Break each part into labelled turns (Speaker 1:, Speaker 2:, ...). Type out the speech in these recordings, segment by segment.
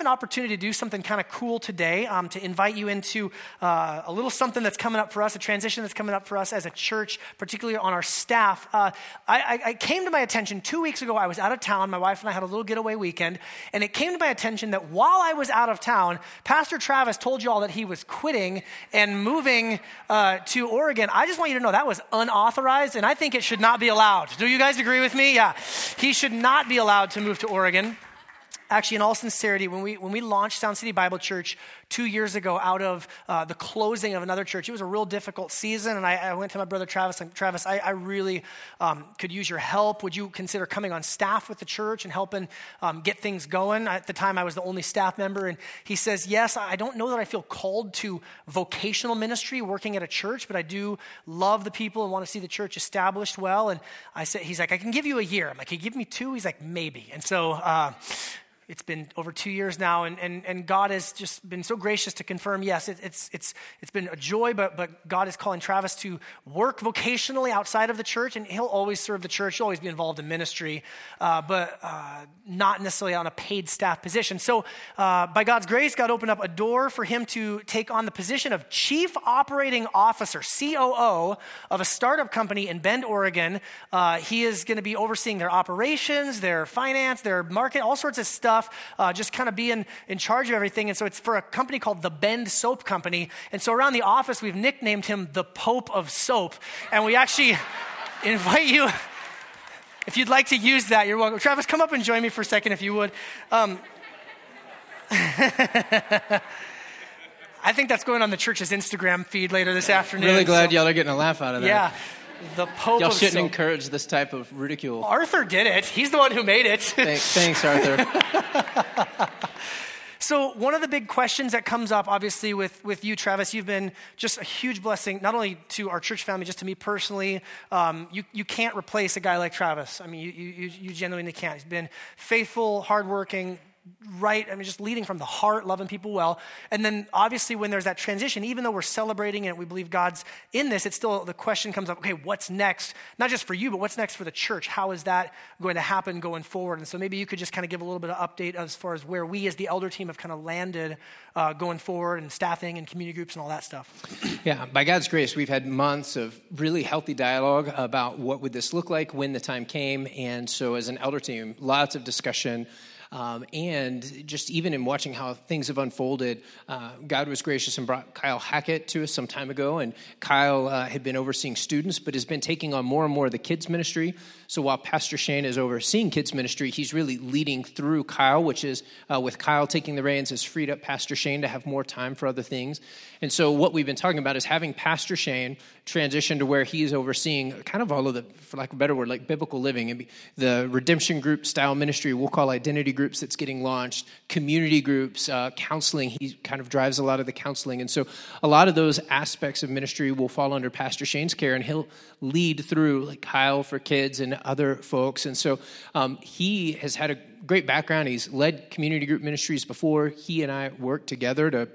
Speaker 1: have an opportunity to do something kind of cool today um, to invite you into uh, a little something that's coming up for us, a transition that's coming up for us as a church, particularly on our staff. Uh, I, I, came to my attention two weeks ago. I was out of town. My wife and I had a little getaway weekend, and it came to my attention that while I was out of town, Pastor Travis told you all that he was quitting and moving uh, to Oregon. I just want you to know that was unauthorized, and I think it should not be allowed. Do you guys agree with me? Yeah. He should not be allowed to move to Oregon actually, in all sincerity, when we, when we launched Sound City Bible Church two years ago out of uh, the closing of another church, it was a real difficult season. And I, I went to my brother Travis, and Travis, I, I really um, could use your help. Would you consider coming on staff with the church and helping um, get things going? At the time, I was the only staff member. And he says, Yes, I don't know that I feel called to vocational ministry working at a church, but I do love the people and want to see the church established well. And I said, He's like, I can give you a year. I'm like, Can you give me two? He's like, Maybe. And so, uh, it's been over two years now, and, and, and God has just been so gracious to confirm yes, it, it's, it's, it's been a joy, but, but God is calling Travis to work vocationally outside of the church, and he'll always serve the church, he'll always be involved in ministry, uh, but uh, not necessarily on a paid staff position. So, uh, by God's grace, God opened up a door for him to take on the position of Chief Operating Officer, COO, of a startup company in Bend, Oregon. Uh, he is going to be overseeing their operations, their finance, their market, all sorts of stuff uh, just kind of being in charge of everything. And so it's for a company called the Bend Soap Company. And so around the office, we've nicknamed him the Pope of Soap. And we actually invite you. If you'd like to use that, you're welcome. Travis, come up and join me for a second if you would. Um, I think that's going on the church's Instagram feed later this afternoon.
Speaker 2: Really glad so. y'all are getting a laugh out of that.
Speaker 1: Yeah. The Pope
Speaker 2: Y'all shouldn't
Speaker 1: soap.
Speaker 2: encourage this type of ridicule.
Speaker 1: Arthur did it. He's the one who made it.
Speaker 2: thanks, thanks Arthur.
Speaker 1: So, one of the big questions that comes up, obviously, with, with you, Travis, you've been just a huge blessing, not only to our church family, just to me personally. Um, you, you can't replace a guy like Travis. I mean, you, you, you genuinely can't. He's been faithful, hardworking, right, I mean, just leading from the heart, loving people well. And then obviously, when there's that transition, even though we're celebrating and we believe God's in this, it's still the question comes up okay, what's next? Not just for you, but what's next for the church? How is that going to happen going forward? And so maybe you could just kind of give a little bit of update as far as where we as the elder team have kind of landed uh, going forward and staffing and community groups and all that stuff.
Speaker 2: Yeah, by God's grace, we've had months of really healthy dialogue about what would this look like when the time came. And so as an elder team, lots of discussion um, and just even in watching how things have unfolded, uh, God was gracious and brought Kyle Hackett to us some time ago. And Kyle uh, had been overseeing students, but has been taking on more and more of the kids' ministry. So while Pastor Shane is overseeing kids' ministry, he's really leading through Kyle, which is uh, with Kyle taking the reins, has freed up Pastor Shane to have more time for other things. And so what we've been talking about is having Pastor Shane transition to where he is overseeing kind of all of the, for lack of a better word, like biblical living and the redemption group style ministry we'll call identity groups that's getting launched, community groups, uh, counseling. He kind of drives a lot of the counseling. And so a lot of those aspects of ministry will fall under Pastor Shane's care, and he'll lead through like Kyle for kids and other folks. And so um, he has had a great background. He's led community group ministries before. He and I worked together to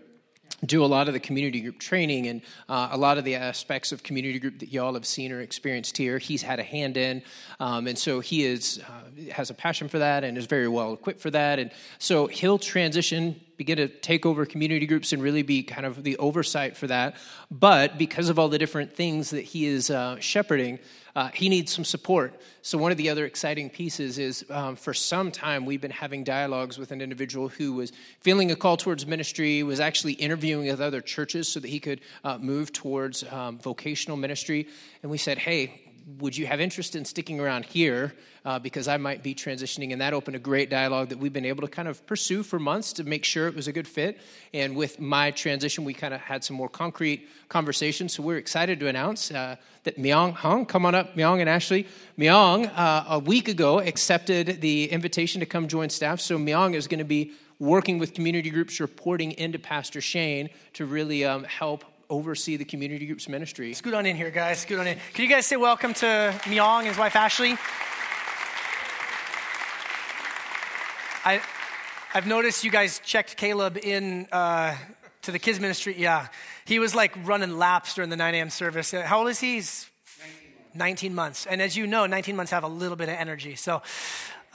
Speaker 2: do a lot of the community group training and uh, a lot of the aspects of community group that y'all have seen or experienced here. He's had a hand in, um, and so he is uh, has a passion for that and is very well equipped for that. And so he'll transition, begin to take over community groups and really be kind of the oversight for that. But because of all the different things that he is uh, shepherding, uh, he needs some support. So, one of the other exciting pieces is um, for some time we've been having dialogues with an individual who was feeling a call towards ministry, was actually interviewing with other churches so that he could uh, move towards um, vocational ministry. And we said, hey, would you have interest in sticking around here? Uh, because I might be transitioning. And that opened a great dialogue that we've been able to kind of pursue for months to make sure it was a good fit. And with my transition, we kind of had some more concrete conversations. So we're excited to announce uh, that Myeong Hong, come on up, Myeong and Ashley. Myeong, uh, a week ago, accepted the invitation to come join staff. So Myeong is going to be working with community groups, reporting into Pastor Shane to really um, help oversee the community groups ministry.
Speaker 1: Scoot on in here, guys. Scoot on in. Can you guys say welcome to Myeong and his wife Ashley? I, I've noticed you guys checked Caleb in uh, to the kids ministry. Yeah, he was like running laps during the 9 a.m. service. Uh, how old is he? He's 19 months. 19 months. And as you know, 19 months have a little bit of energy. So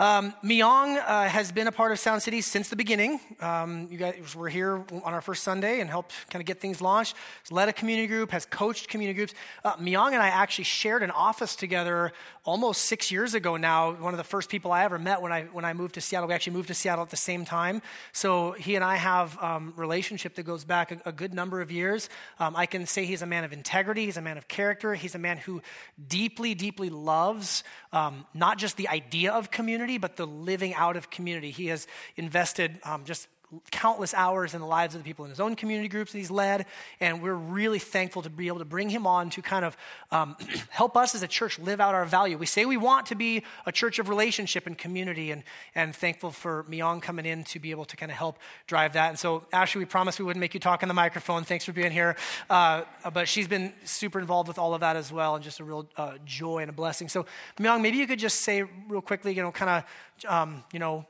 Speaker 1: Um, Myeong uh, has been a part of Sound City since the beginning. Um, you guys were here on our first Sunday and helped kind of get things launched. Led a community group, has coached community groups. Uh, Myeong and I actually shared an office together almost six years ago now. One of the first people I ever met when I when I moved to Seattle. We actually moved to Seattle at the same time. So he and I have um, relationship that goes back a, a good number of years. Um, I can say he's a man of integrity. He's a man of character. He's a man who deeply, deeply loves um, not just the idea of community, but the living out of community. He has invested um, just countless hours in the lives of the people in his own community groups that he's led. And we're really thankful to be able to bring him on to kind of um, help us as a church live out our value. We say we want to be a church of relationship and community, and, and thankful for Myeong coming in to be able to kind of help drive that. And so, Ashley, we promised we wouldn't make you talk in the microphone. Thanks for being here. Uh, but she's been super involved with all of that as well, and just a real uh, joy and a blessing. So, Myeong, maybe you could just say real quickly, you know, kind of, um, you know,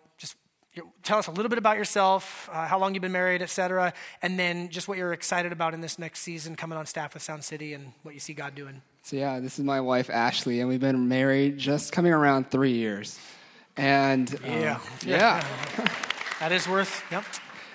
Speaker 1: tell us a little bit about yourself, uh, how long you've been married, et cetera, and then just what you're excited about in this next season coming on staff with Sound City and what you see God doing.
Speaker 3: So, yeah, this is my wife, Ashley, and we've been married just coming around three years. And
Speaker 1: um, yeah,
Speaker 3: yeah.
Speaker 1: that is worth, yep.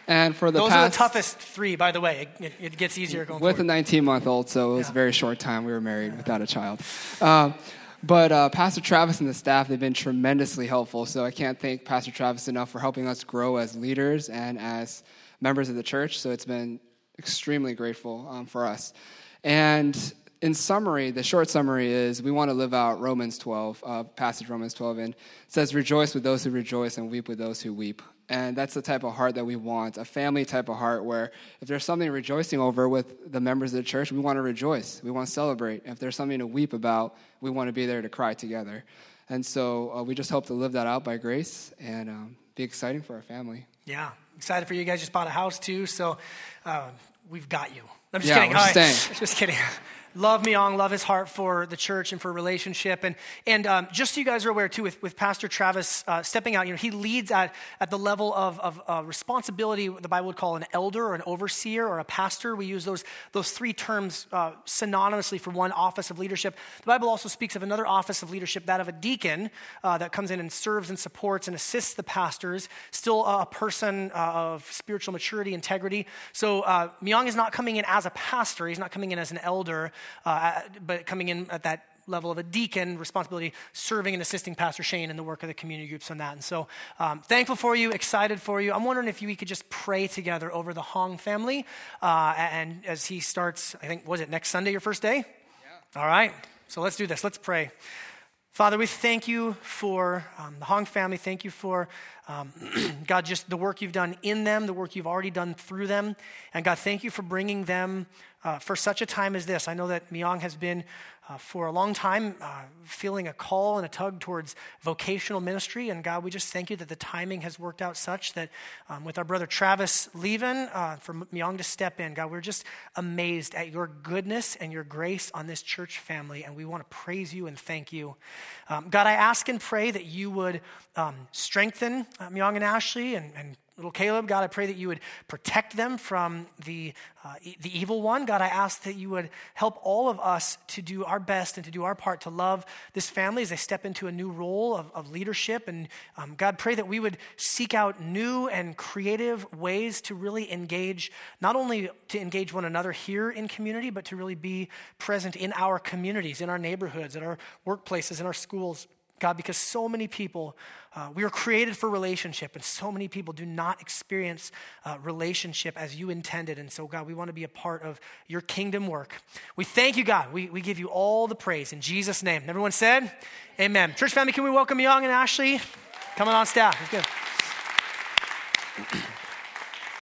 Speaker 3: And for the
Speaker 1: Those
Speaker 3: past,
Speaker 1: are the toughest three, by the way. It, it gets easier going
Speaker 3: With
Speaker 1: forward.
Speaker 3: a 19 month old, so it was yeah. a very short time we were married without a child. Um, but uh, Pastor Travis and the staff, they've been tremendously helpful. So I can't thank Pastor Travis enough for helping us grow as leaders and as members of the church. So it's been extremely grateful um, for us. And in summary, the short summary is we want to live out Romans 12, uh, passage Romans 12, and it says, Rejoice with those who rejoice and weep with those who weep. And that's the type of heart that we want a family type of heart where if there's something rejoicing over with the members of the church, we want to rejoice. We want to celebrate. If there's something to weep about, we want to be there to cry together. And so uh, we just hope to live that out by grace and um, be exciting for our family.
Speaker 1: Yeah, excited for you guys. Just bought a house too, so uh, we've got you. I'm just
Speaker 3: yeah,
Speaker 1: kidding.
Speaker 3: We're All staying.
Speaker 1: Just kidding love Myeong, love his heart for the church and for relationship. And, and um, just so you guys are aware, too, with, with Pastor Travis uh, stepping out, you know, he leads at, at the level of, of uh, responsibility, the Bible would call an elder or an overseer or a pastor. We use those, those three terms uh, synonymously for one office of leadership. The Bible also speaks of another office of leadership, that of a deacon, uh, that comes in and serves and supports and assists the pastors, still a person uh, of spiritual maturity, integrity. So uh, Myeong is not coming in as a pastor, he's not coming in as an elder uh, but coming in at that level of a deacon responsibility, serving and assisting Pastor Shane in the work of the community groups on that. And so, um, thankful for you, excited for you. I'm wondering if we could just pray together over the Hong family. Uh, and as he starts, I think, was it next Sunday, your first day? Yeah. All right. So let's do this. Let's pray. Father, we thank you for um, the Hong family. Thank you for, um, God, just the work you've done in them, the work you've already done through them. And God, thank you for bringing them uh, for such a time as this. I know that Myeong has been uh, for a long time uh, feeling a call and a tug towards vocational ministry. And God, we just thank you that the timing has worked out such that um, with our brother Travis leaving, uh, for Myeong to step in, God, we're just amazed at your goodness and your grace on this church family. And we want to praise you and thank you. Um, God, I ask and pray that you would um, strengthen uh, Myeong and Ashley and, and little Caleb, God, I pray that you would protect them from the, uh, e- the evil one. God, I ask that you would help all of us to do our best and to do our part to love this family as they step into a new role of, of leadership. And um, God, pray that we would seek out new and creative ways to really engage, not only to engage one another here in community, but to really be present in our communities, in our neighborhoods, in our workplaces, in our schools. God, because so many people, uh, we are created for relationship, and so many people do not experience uh, relationship as you intended. And so, God, we want to be a part of your kingdom work. We thank you, God. We, we give you all the praise in Jesus' name. Everyone said, Amen. Church family, can we welcome Myeong and Ashley coming on staff? It's good.